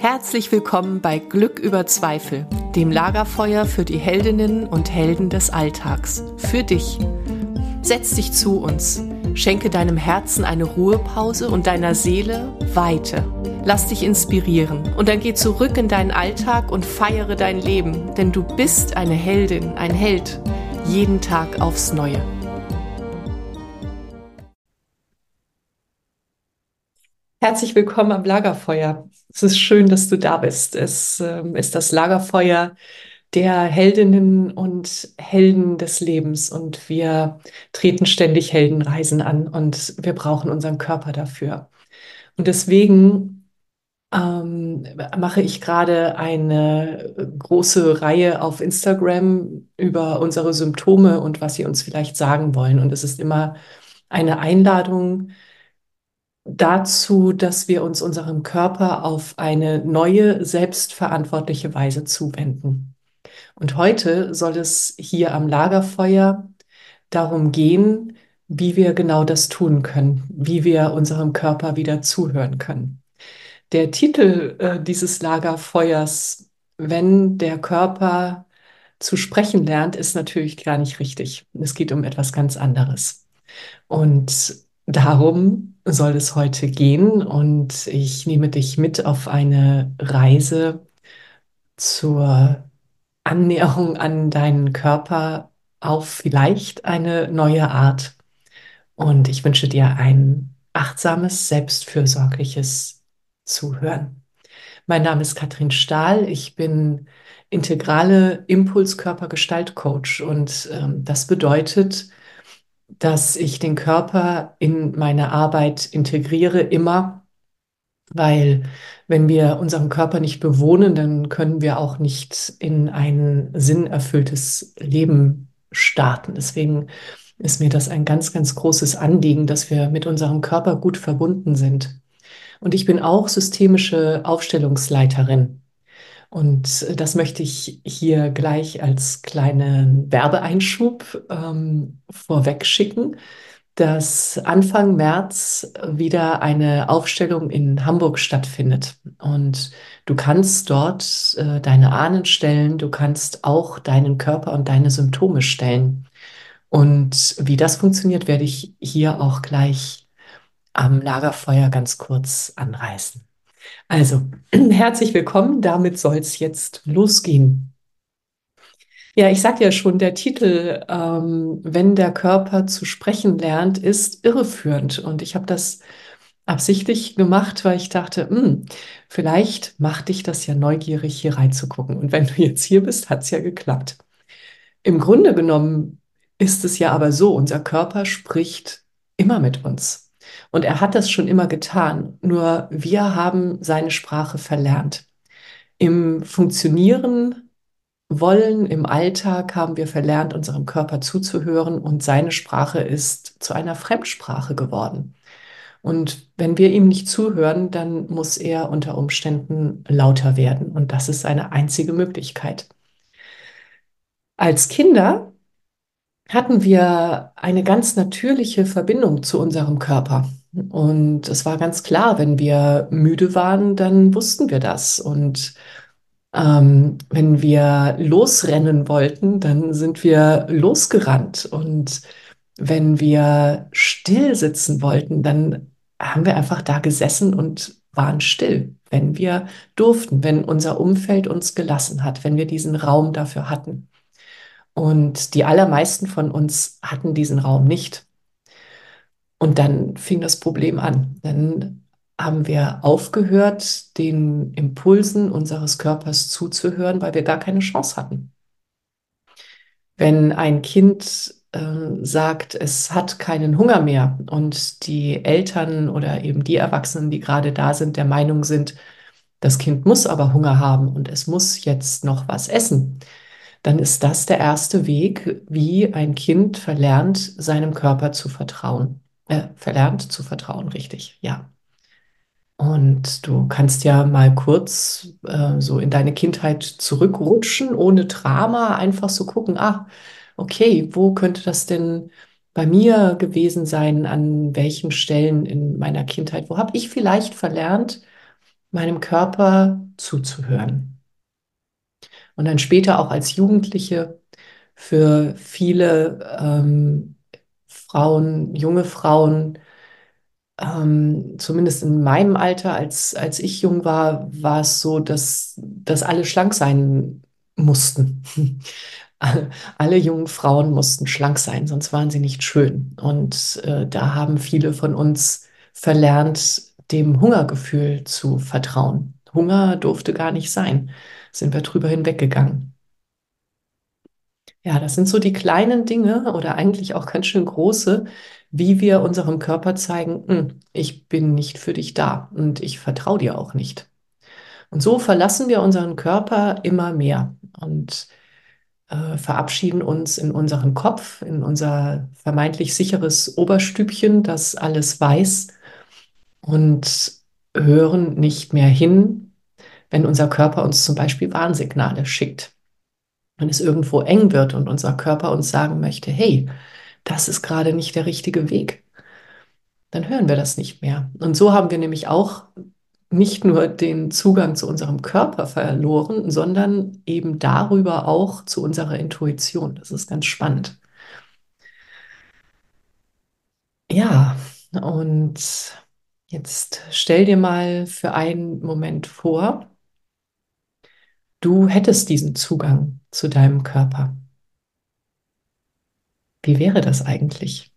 Herzlich willkommen bei Glück über Zweifel, dem Lagerfeuer für die Heldinnen und Helden des Alltags. Für dich. Setz dich zu uns. Schenke deinem Herzen eine Ruhepause und deiner Seele Weite. Lass dich inspirieren und dann geh zurück in deinen Alltag und feiere dein Leben, denn du bist eine Heldin, ein Held, jeden Tag aufs Neue. Herzlich willkommen am Lagerfeuer. Es ist schön, dass du da bist. Es ähm, ist das Lagerfeuer der Heldinnen und Helden des Lebens und wir treten ständig Heldenreisen an und wir brauchen unseren Körper dafür. Und deswegen ähm, mache ich gerade eine große Reihe auf Instagram über unsere Symptome und was sie uns vielleicht sagen wollen. Und es ist immer eine Einladung, dazu, dass wir uns unserem Körper auf eine neue, selbstverantwortliche Weise zuwenden. Und heute soll es hier am Lagerfeuer darum gehen, wie wir genau das tun können, wie wir unserem Körper wieder zuhören können. Der Titel äh, dieses Lagerfeuers, wenn der Körper zu sprechen lernt, ist natürlich gar nicht richtig. Es geht um etwas ganz anderes. Und darum soll es heute gehen und ich nehme dich mit auf eine Reise zur Annäherung an deinen Körper auf vielleicht eine neue Art. Und ich wünsche dir ein achtsames, selbstfürsorgliches Zuhören. Mein Name ist Katrin Stahl. Ich bin integrale Impulskörpergestaltcoach und ähm, das bedeutet, dass ich den Körper in meine Arbeit integriere, immer, weil wenn wir unseren Körper nicht bewohnen, dann können wir auch nicht in ein sinnerfülltes Leben starten. Deswegen ist mir das ein ganz, ganz großes Anliegen, dass wir mit unserem Körper gut verbunden sind. Und ich bin auch systemische Aufstellungsleiterin. Und das möchte ich hier gleich als kleinen Werbeeinschub ähm, vorweg schicken, dass Anfang März wieder eine Aufstellung in Hamburg stattfindet. Und du kannst dort äh, deine Ahnen stellen, du kannst auch deinen Körper und deine Symptome stellen. Und wie das funktioniert, werde ich hier auch gleich am Lagerfeuer ganz kurz anreißen. Also, herzlich willkommen. Damit soll es jetzt losgehen. Ja, ich sagte ja schon, der Titel, ähm, wenn der Körper zu sprechen lernt, ist irreführend. Und ich habe das absichtlich gemacht, weil ich dachte, hm, vielleicht macht dich das ja neugierig, hier reinzugucken. Und wenn du jetzt hier bist, hat es ja geklappt. Im Grunde genommen ist es ja aber so, unser Körper spricht immer mit uns. Und er hat das schon immer getan, nur wir haben seine Sprache verlernt. Im Funktionieren wollen, im Alltag haben wir verlernt, unserem Körper zuzuhören und seine Sprache ist zu einer Fremdsprache geworden. Und wenn wir ihm nicht zuhören, dann muss er unter Umständen lauter werden. Und das ist seine einzige Möglichkeit. Als Kinder hatten wir eine ganz natürliche Verbindung zu unserem Körper. Und es war ganz klar, wenn wir müde waren, dann wussten wir das. Und ähm, wenn wir losrennen wollten, dann sind wir losgerannt. Und wenn wir still sitzen wollten, dann haben wir einfach da gesessen und waren still, wenn wir durften, wenn unser Umfeld uns gelassen hat, wenn wir diesen Raum dafür hatten. Und die allermeisten von uns hatten diesen Raum nicht. Und dann fing das Problem an. Dann haben wir aufgehört, den Impulsen unseres Körpers zuzuhören, weil wir gar keine Chance hatten. Wenn ein Kind äh, sagt, es hat keinen Hunger mehr und die Eltern oder eben die Erwachsenen, die gerade da sind, der Meinung sind, das Kind muss aber Hunger haben und es muss jetzt noch was essen, dann ist das der erste Weg, wie ein Kind verlernt, seinem Körper zu vertrauen äh, verlernt zu vertrauen, richtig, ja. Und du kannst ja mal kurz äh, so in deine Kindheit zurückrutschen, ohne Drama, einfach so gucken, ah, okay, wo könnte das denn bei mir gewesen sein, an welchen Stellen in meiner Kindheit, wo habe ich vielleicht verlernt, meinem Körper zuzuhören. Und dann später auch als Jugendliche für viele ähm, Frauen, junge Frauen, ähm, zumindest in meinem Alter, als, als ich jung war, war es so, dass, dass alle schlank sein mussten. Alle jungen Frauen mussten schlank sein, sonst waren sie nicht schön. Und äh, da haben viele von uns verlernt, dem Hungergefühl zu vertrauen. Hunger durfte gar nicht sein. Sind wir drüber hinweggegangen. Ja, das sind so die kleinen Dinge oder eigentlich auch ganz schön große, wie wir unserem Körper zeigen, "Hm, ich bin nicht für dich da und ich vertraue dir auch nicht. Und so verlassen wir unseren Körper immer mehr und äh, verabschieden uns in unseren Kopf, in unser vermeintlich sicheres Oberstübchen, das alles weiß und hören nicht mehr hin, wenn unser Körper uns zum Beispiel Warnsignale schickt. Wenn es irgendwo eng wird und unser Körper uns sagen möchte, hey, das ist gerade nicht der richtige Weg, dann hören wir das nicht mehr. Und so haben wir nämlich auch nicht nur den Zugang zu unserem Körper verloren, sondern eben darüber auch zu unserer Intuition. Das ist ganz spannend. Ja, und jetzt stell dir mal für einen Moment vor, du hättest diesen Zugang zu deinem Körper. Wie wäre das eigentlich?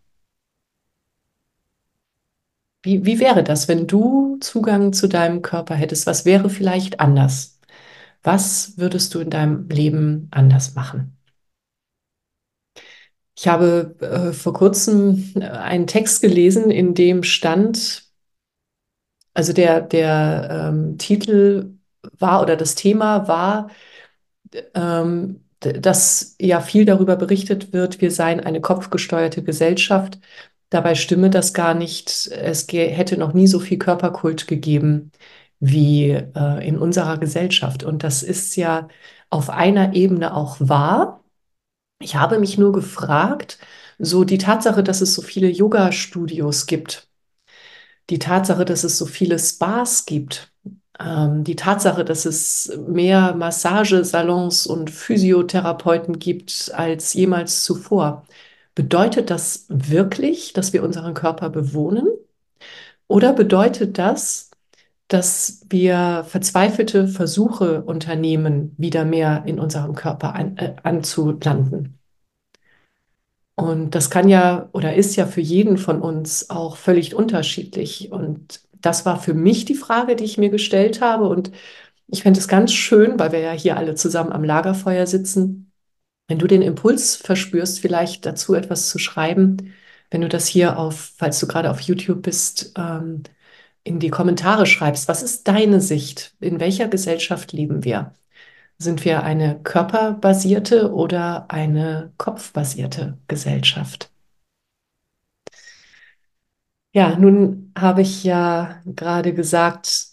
Wie, wie wäre das, wenn du Zugang zu deinem Körper hättest? Was wäre vielleicht anders? Was würdest du in deinem Leben anders machen? Ich habe äh, vor kurzem äh, einen Text gelesen, in dem stand, also der, der ähm, Titel war oder das Thema war, ähm, dass ja viel darüber berichtet wird, wir seien eine kopfgesteuerte Gesellschaft. Dabei stimme das gar nicht. Es hätte noch nie so viel Körperkult gegeben wie äh, in unserer Gesellschaft. Und das ist ja auf einer Ebene auch wahr. Ich habe mich nur gefragt, so die Tatsache, dass es so viele Yoga-Studios gibt, die Tatsache, dass es so viele Spas gibt, die Tatsache, dass es mehr Massagesalons und Physiotherapeuten gibt als jemals zuvor. Bedeutet das wirklich, dass wir unseren Körper bewohnen? Oder bedeutet das, dass wir verzweifelte Versuche unternehmen, wieder mehr in unserem Körper an, äh, anzulanden? Und das kann ja oder ist ja für jeden von uns auch völlig unterschiedlich. Und das war für mich die Frage, die ich mir gestellt habe. Und ich fände es ganz schön, weil wir ja hier alle zusammen am Lagerfeuer sitzen, wenn du den Impuls verspürst, vielleicht dazu etwas zu schreiben, wenn du das hier auf, falls du gerade auf YouTube bist, ähm, in die Kommentare schreibst. Was ist deine Sicht? In welcher Gesellschaft leben wir? Sind wir eine körperbasierte oder eine kopfbasierte Gesellschaft? Ja, nun habe ich ja gerade gesagt,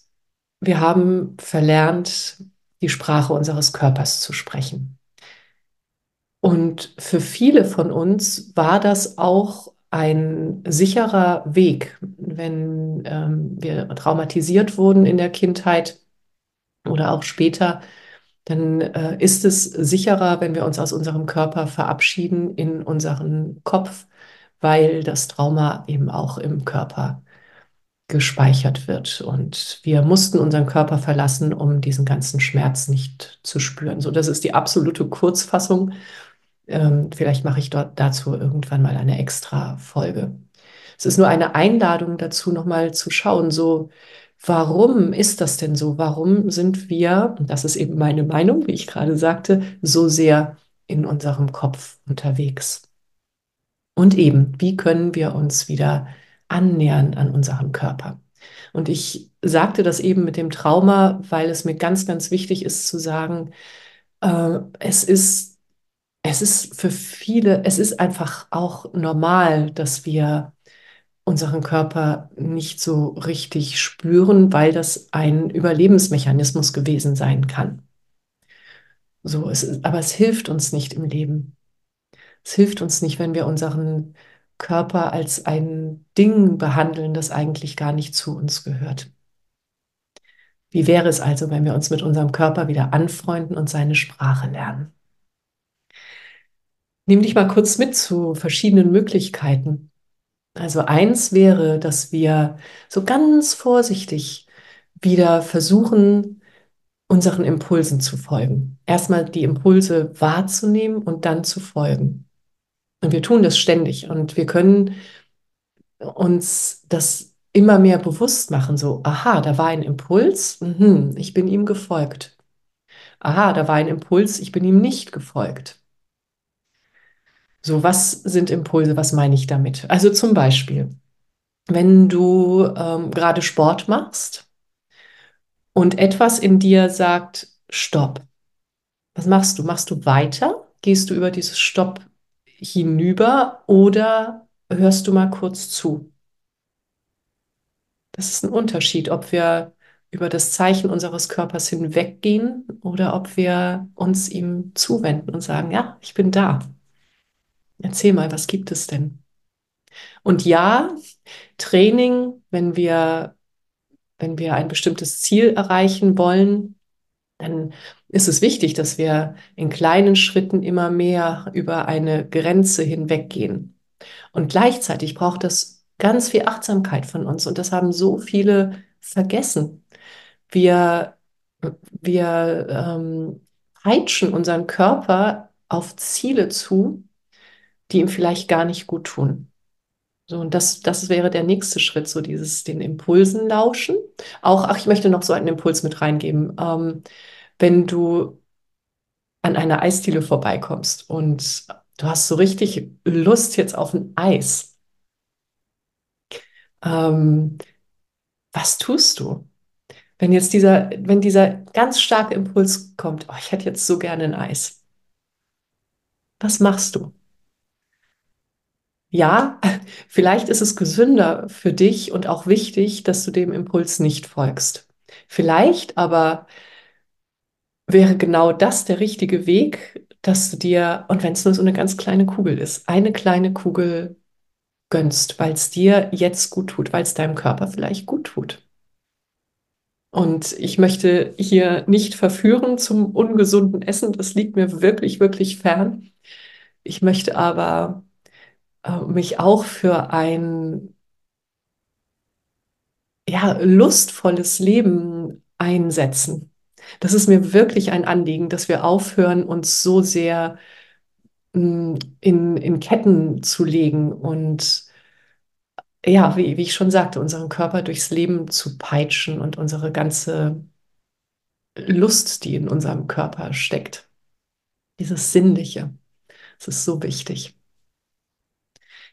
wir haben verlernt, die Sprache unseres Körpers zu sprechen. Und für viele von uns war das auch ein sicherer Weg, wenn ähm, wir traumatisiert wurden in der Kindheit oder auch später, dann äh, ist es sicherer, wenn wir uns aus unserem Körper verabschieden in unseren Kopf, weil das Trauma eben auch im Körper gespeichert wird. Und wir mussten unseren Körper verlassen, um diesen ganzen Schmerz nicht zu spüren. So, das ist die absolute Kurzfassung. Ähm, vielleicht mache ich dort dazu irgendwann mal eine extra Folge. Es ist nur eine Einladung dazu, nochmal zu schauen, so, warum ist das denn so? Warum sind wir, und das ist eben meine Meinung, wie ich gerade sagte, so sehr in unserem Kopf unterwegs? Und eben, wie können wir uns wieder annähern an unseren Körper? Und ich sagte das eben mit dem Trauma, weil es mir ganz, ganz wichtig ist zu sagen, äh, es ist, es ist für viele, es ist einfach auch normal, dass wir unseren Körper nicht so richtig spüren, weil das ein Überlebensmechanismus gewesen sein kann. So, es ist, aber es hilft uns nicht im Leben. Es hilft uns nicht, wenn wir unseren Körper als ein Ding behandeln, das eigentlich gar nicht zu uns gehört. Wie wäre es also, wenn wir uns mit unserem Körper wieder anfreunden und seine Sprache lernen? Nimm dich mal kurz mit zu verschiedenen Möglichkeiten. Also eins wäre, dass wir so ganz vorsichtig wieder versuchen, unseren Impulsen zu folgen. Erstmal die Impulse wahrzunehmen und dann zu folgen. Und wir tun das ständig und wir können uns das immer mehr bewusst machen, so, aha, da war ein Impuls, mhm, ich bin ihm gefolgt. Aha, da war ein Impuls, ich bin ihm nicht gefolgt. So, was sind Impulse? Was meine ich damit? Also zum Beispiel, wenn du ähm, gerade Sport machst und etwas in dir sagt, Stopp. Was machst du? Machst du weiter? Gehst du über dieses Stopp hinüber oder hörst du mal kurz zu? Das ist ein Unterschied, ob wir über das Zeichen unseres Körpers hinweggehen oder ob wir uns ihm zuwenden und sagen, ja, ich bin da. Erzähl mal, was gibt es denn? Und ja, Training, wenn wir, wenn wir ein bestimmtes Ziel erreichen wollen, dann ist es wichtig, dass wir in kleinen Schritten immer mehr über eine Grenze hinweggehen. Und gleichzeitig braucht das ganz viel Achtsamkeit von uns. Und das haben so viele vergessen. Wir, wir ähm, peitschen unseren Körper auf Ziele zu, die ihm vielleicht gar nicht gut tun. So, und das, das wäre der nächste Schritt, so dieses den Impulsen lauschen. Auch, ach, ich möchte noch so einen Impuls mit reingeben. Ähm, wenn du an einer Eisdiele vorbeikommst und du hast so richtig Lust jetzt auf ein Eis, ähm, was tust du? Wenn jetzt dieser, wenn dieser ganz starke Impuls kommt, oh, ich hätte jetzt so gerne ein Eis. Was machst du? Ja, vielleicht ist es gesünder für dich und auch wichtig, dass du dem Impuls nicht folgst. Vielleicht aber wäre genau das der richtige Weg, dass du dir, und wenn es nur so eine ganz kleine Kugel ist, eine kleine Kugel gönnst, weil es dir jetzt gut tut, weil es deinem Körper vielleicht gut tut. Und ich möchte hier nicht verführen zum ungesunden Essen, das liegt mir wirklich, wirklich fern. Ich möchte aber äh, mich auch für ein ja, lustvolles Leben einsetzen. Das ist mir wirklich ein Anliegen, dass wir aufhören, uns so sehr mh, in, in Ketten zu legen und ja, wie, wie ich schon sagte, unseren Körper durchs Leben zu peitschen und unsere ganze Lust, die in unserem Körper steckt. Dieses Sinnliche. Das ist so wichtig.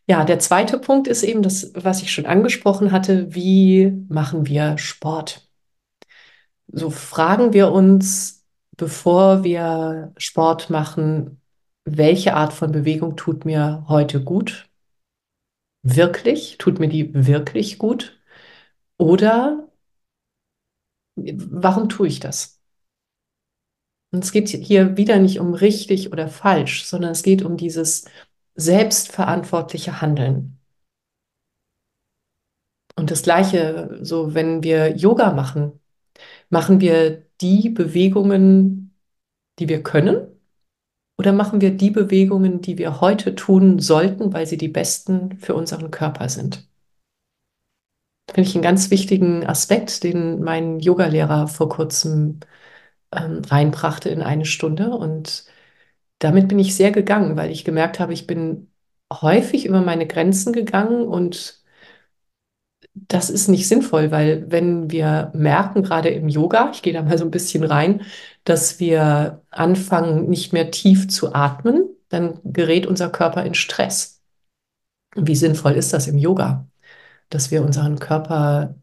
Ja, der zweite Punkt ist eben das, was ich schon angesprochen hatte. Wie machen wir Sport? So fragen wir uns, bevor wir Sport machen, welche Art von Bewegung tut mir heute gut? Wirklich? Tut mir die wirklich gut? Oder warum tue ich das? Und es geht hier wieder nicht um richtig oder falsch, sondern es geht um dieses selbstverantwortliche Handeln. Und das Gleiche, so wenn wir Yoga machen, machen wir die Bewegungen, die wir können? Oder machen wir die Bewegungen, die wir heute tun sollten, weil sie die besten für unseren Körper sind? Finde ich einen ganz wichtigen Aspekt, den mein Yogalehrer vor kurzem ähm, reinbrachte in eine Stunde. Und damit bin ich sehr gegangen, weil ich gemerkt habe, ich bin häufig über meine Grenzen gegangen und das ist nicht sinnvoll, weil wenn wir merken, gerade im Yoga, ich gehe da mal so ein bisschen rein, dass wir anfangen, nicht mehr tief zu atmen, dann gerät unser Körper in Stress. Wie sinnvoll ist das im Yoga, dass wir unseren Körper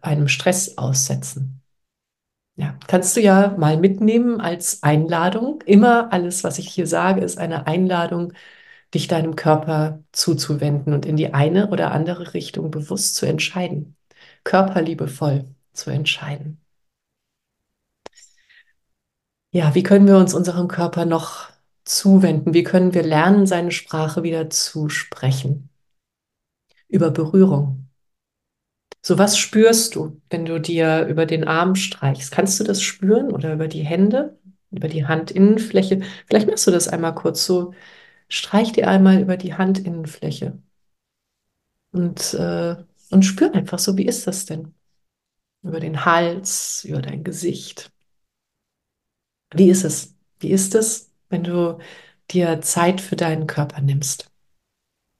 einem Stress aussetzen? Ja, kannst du ja mal mitnehmen als Einladung. Immer alles, was ich hier sage, ist eine Einladung, dich deinem Körper zuzuwenden und in die eine oder andere Richtung bewusst zu entscheiden. Körperliebevoll zu entscheiden. Ja, wie können wir uns unserem Körper noch zuwenden? Wie können wir lernen, seine Sprache wieder zu sprechen? Über Berührung. So was spürst du, wenn du dir über den Arm streichst? Kannst du das spüren oder über die Hände, über die Handinnenfläche? Vielleicht machst du das einmal kurz so. Streich dir einmal über die Handinnenfläche und, äh, und spür einfach so, wie ist das denn? Über den Hals, über dein Gesicht. Wie ist es? Wie ist es, wenn du dir Zeit für deinen Körper nimmst?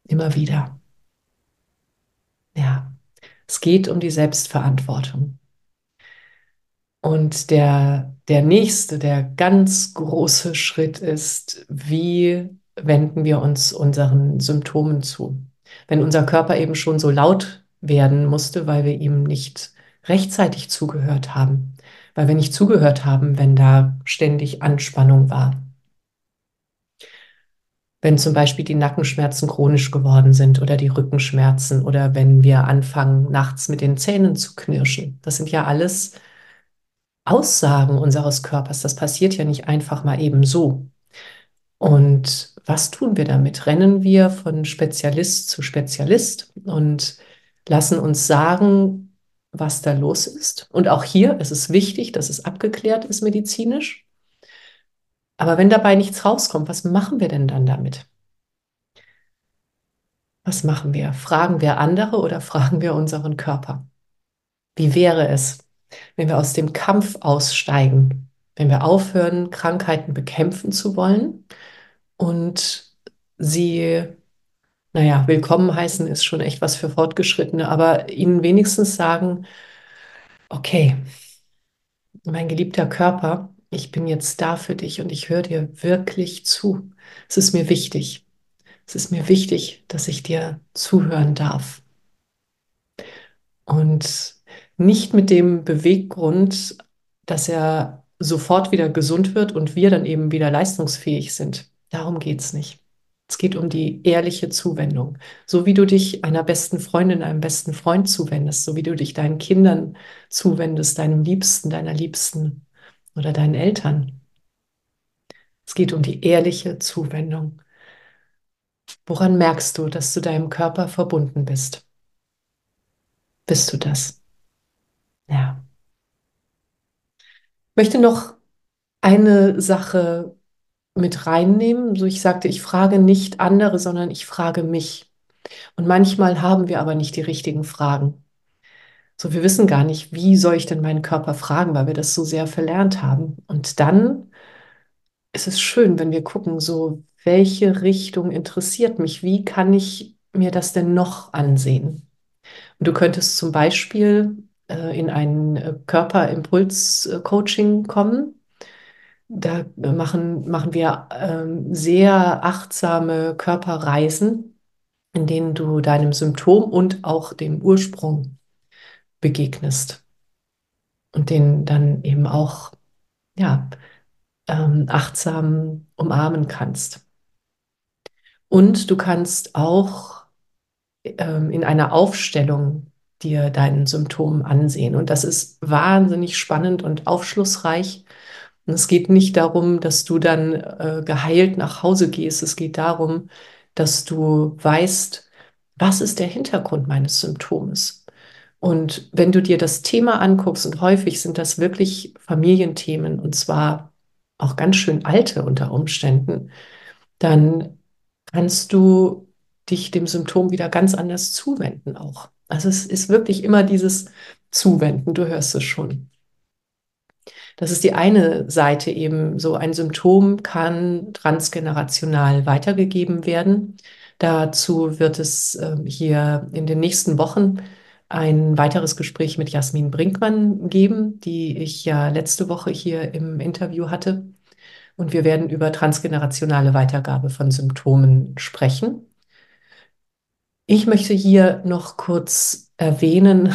Immer wieder. Ja, es geht um die Selbstverantwortung. Und der, der nächste, der ganz große Schritt ist, wie wenden wir uns unseren Symptomen zu? Wenn unser Körper eben schon so laut werden musste, weil wir ihm nicht rechtzeitig zugehört haben, weil wir nicht zugehört haben, wenn da ständig Anspannung war. Wenn zum Beispiel die Nackenschmerzen chronisch geworden sind oder die Rückenschmerzen oder wenn wir anfangen, nachts mit den Zähnen zu knirschen. Das sind ja alles Aussagen unseres Körpers. Das passiert ja nicht einfach mal eben so. Und was tun wir damit? Rennen wir von Spezialist zu Spezialist und lassen uns sagen, was da los ist. Und auch hier ist es wichtig, dass es abgeklärt ist medizinisch. Aber wenn dabei nichts rauskommt, was machen wir denn dann damit? Was machen wir? Fragen wir andere oder fragen wir unseren Körper? Wie wäre es, wenn wir aus dem Kampf aussteigen, wenn wir aufhören, Krankheiten bekämpfen zu wollen und sie, naja, willkommen heißen ist schon echt was für Fortgeschrittene, aber ihnen wenigstens sagen, okay, mein geliebter Körper, ich bin jetzt da für dich und ich höre dir wirklich zu. Es ist mir wichtig. Es ist mir wichtig, dass ich dir zuhören darf. Und nicht mit dem Beweggrund, dass er sofort wieder gesund wird und wir dann eben wieder leistungsfähig sind. Darum geht es nicht. Es geht um die ehrliche Zuwendung. So wie du dich einer besten Freundin, einem besten Freund zuwendest, so wie du dich deinen Kindern zuwendest, deinem Liebsten, deiner Liebsten oder deinen Eltern. Es geht um die ehrliche Zuwendung. Woran merkst du, dass du deinem Körper verbunden bist? Bist du das? Ja. Ich möchte noch eine Sache mit reinnehmen. So, ich sagte, ich frage nicht andere, sondern ich frage mich. Und manchmal haben wir aber nicht die richtigen Fragen. So, wir wissen gar nicht, wie soll ich denn meinen Körper fragen, weil wir das so sehr verlernt haben. Und dann ist es schön, wenn wir gucken, so, welche Richtung interessiert mich? Wie kann ich mir das denn noch ansehen? Und du könntest zum Beispiel äh, in ein äh, Körperimpuls-Coaching kommen. Da machen, machen wir ähm, sehr achtsame Körperreisen, in denen du deinem Symptom und auch dem Ursprung begegnest und den dann eben auch ja, ähm, achtsam umarmen kannst. Und du kannst auch ähm, in einer Aufstellung dir deinen Symptomen ansehen. Und das ist wahnsinnig spannend und aufschlussreich. Und es geht nicht darum, dass du dann äh, geheilt nach Hause gehst. Es geht darum, dass du weißt, was ist der Hintergrund meines Symptoms. Und wenn du dir das Thema anguckst, und häufig sind das wirklich Familienthemen, und zwar auch ganz schön alte unter Umständen, dann kannst du dich dem Symptom wieder ganz anders zuwenden auch. Also es ist wirklich immer dieses Zuwenden, du hörst es schon. Das ist die eine Seite eben. So ein Symptom kann transgenerational weitergegeben werden. Dazu wird es äh, hier in den nächsten Wochen ein weiteres Gespräch mit Jasmin Brinkmann geben, die ich ja letzte Woche hier im Interview hatte. Und wir werden über transgenerationale Weitergabe von Symptomen sprechen. Ich möchte hier noch kurz erwähnen,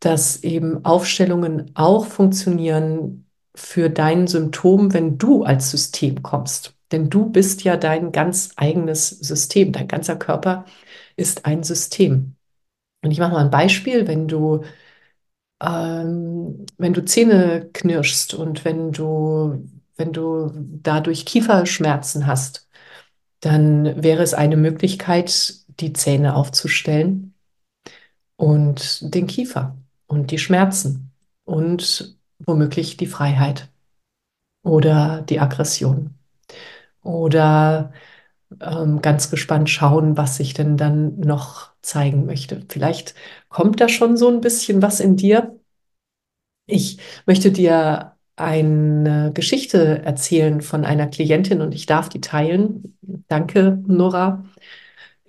dass eben Aufstellungen auch funktionieren für dein Symptom, wenn du als System kommst. Denn du bist ja dein ganz eigenes System. Dein ganzer Körper ist ein System. Und ich mache mal ein Beispiel, wenn du, ähm, wenn du Zähne knirschst und wenn du, wenn du dadurch Kieferschmerzen hast, dann wäre es eine Möglichkeit, die Zähne aufzustellen und den Kiefer und die Schmerzen und womöglich die Freiheit oder die Aggression. Oder ähm, ganz gespannt schauen, was sich denn dann noch zeigen möchte. Vielleicht kommt da schon so ein bisschen was in dir. Ich möchte dir eine Geschichte erzählen von einer Klientin und ich darf die teilen. Danke, Nora.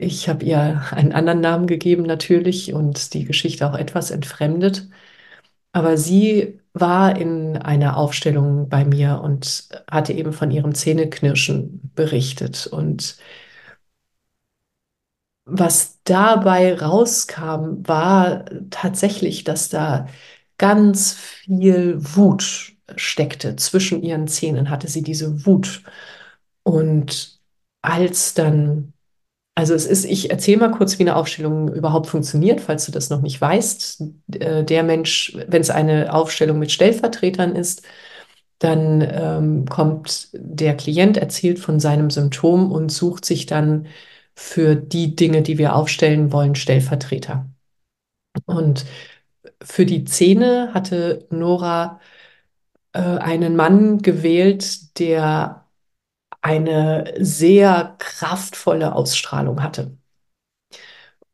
Ich habe ihr einen anderen Namen gegeben natürlich und die Geschichte auch etwas entfremdet. Aber sie war in einer Aufstellung bei mir und hatte eben von ihrem Zähneknirschen berichtet. Und was dabei rauskam, war tatsächlich, dass da ganz viel Wut steckte. Zwischen ihren Zähnen hatte sie diese Wut. Und als dann also es ist, ich erzähle mal kurz, wie eine Aufstellung überhaupt funktioniert, falls du das noch nicht weißt. Äh, der Mensch, wenn es eine Aufstellung mit Stellvertretern ist, dann ähm, kommt der Klient, erzählt von seinem Symptom und sucht sich dann für die Dinge, die wir aufstellen wollen, Stellvertreter. Und für die Zähne hatte Nora äh, einen Mann gewählt, der eine sehr kraftvolle Ausstrahlung hatte.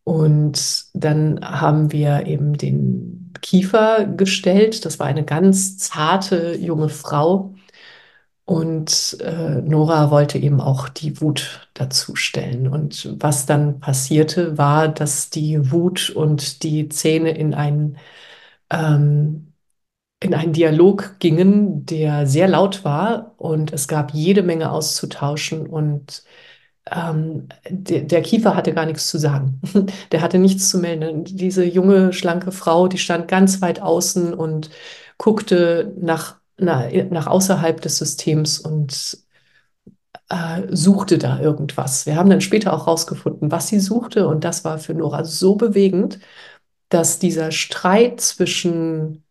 Und dann haben wir eben den Kiefer gestellt. Das war eine ganz zarte junge Frau. Und äh, Nora wollte eben auch die Wut dazu stellen. Und was dann passierte, war, dass die Wut und die Zähne in einen ähm, in einen Dialog gingen, der sehr laut war und es gab jede Menge auszutauschen und ähm, der, der, Kiefer hatte gar nichts zu sagen. Der hatte nichts zu melden. Diese junge, schlanke Frau, die stand ganz weit außen und guckte nach, nach, nach außerhalb des Systems und äh, suchte da irgendwas. Wir haben dann später auch rausgefunden, was sie suchte und das war für Nora so bewegend, dass dieser Streit zwischen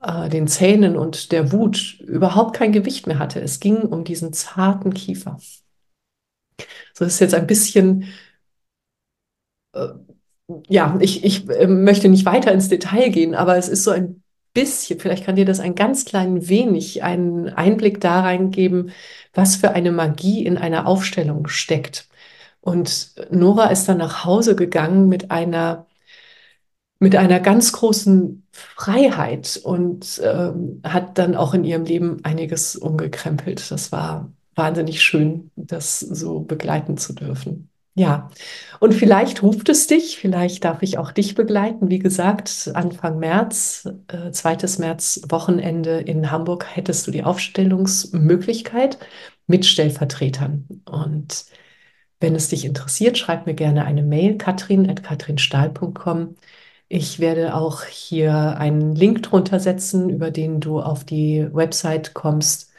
äh, den Zähnen und der Wut überhaupt kein Gewicht mehr hatte. Es ging um diesen zarten Kiefer. So ist jetzt ein bisschen, äh, ja, ich, ich äh, möchte nicht weiter ins Detail gehen, aber es ist so ein bisschen, vielleicht kann dir das ein ganz klein wenig einen Einblick da reingeben, was für eine Magie in einer Aufstellung steckt. Und Nora ist dann nach Hause gegangen mit einer mit einer ganz großen Freiheit und ähm, hat dann auch in ihrem Leben einiges umgekrempelt. Das war wahnsinnig schön, das so begleiten zu dürfen. Ja, und vielleicht ruft es dich, vielleicht darf ich auch dich begleiten. Wie gesagt, Anfang März, äh, zweites März, Wochenende in Hamburg hättest du die Aufstellungsmöglichkeit mit Stellvertretern. Und wenn es dich interessiert, schreib mir gerne eine Mail, katrin.katrinstahl.com. Ich werde auch hier einen Link drunter setzen, über den du auf die Website kommst,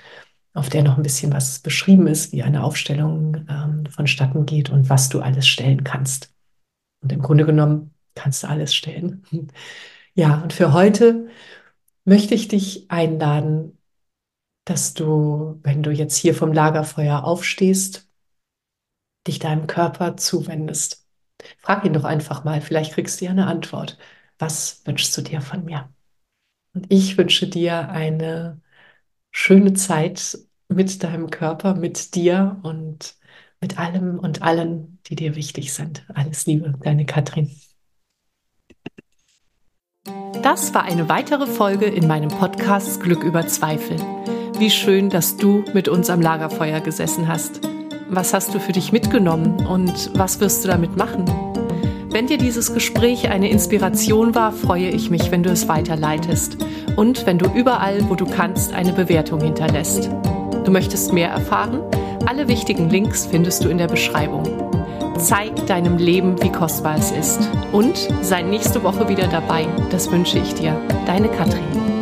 auf der noch ein bisschen was beschrieben ist, wie eine Aufstellung ähm, vonstatten geht und was du alles stellen kannst. Und im Grunde genommen kannst du alles stellen. Ja, und für heute möchte ich dich einladen, dass du, wenn du jetzt hier vom Lagerfeuer aufstehst, dich deinem Körper zuwendest Frag ihn doch einfach mal, vielleicht kriegst du ja eine Antwort. Was wünschst du dir von mir? Und ich wünsche dir eine schöne Zeit mit deinem Körper, mit dir und mit allem und allen, die dir wichtig sind. Alles Liebe, deine Katrin. Das war eine weitere Folge in meinem Podcast Glück über Zweifel. Wie schön, dass du mit uns am Lagerfeuer gesessen hast. Was hast du für dich mitgenommen und was wirst du damit machen? Wenn dir dieses Gespräch eine Inspiration war, freue ich mich, wenn du es weiterleitest und wenn du überall, wo du kannst, eine Bewertung hinterlässt. Du möchtest mehr erfahren? Alle wichtigen Links findest du in der Beschreibung. Zeig deinem Leben, wie kostbar es ist. Und sei nächste Woche wieder dabei. Das wünsche ich dir. Deine Katrin.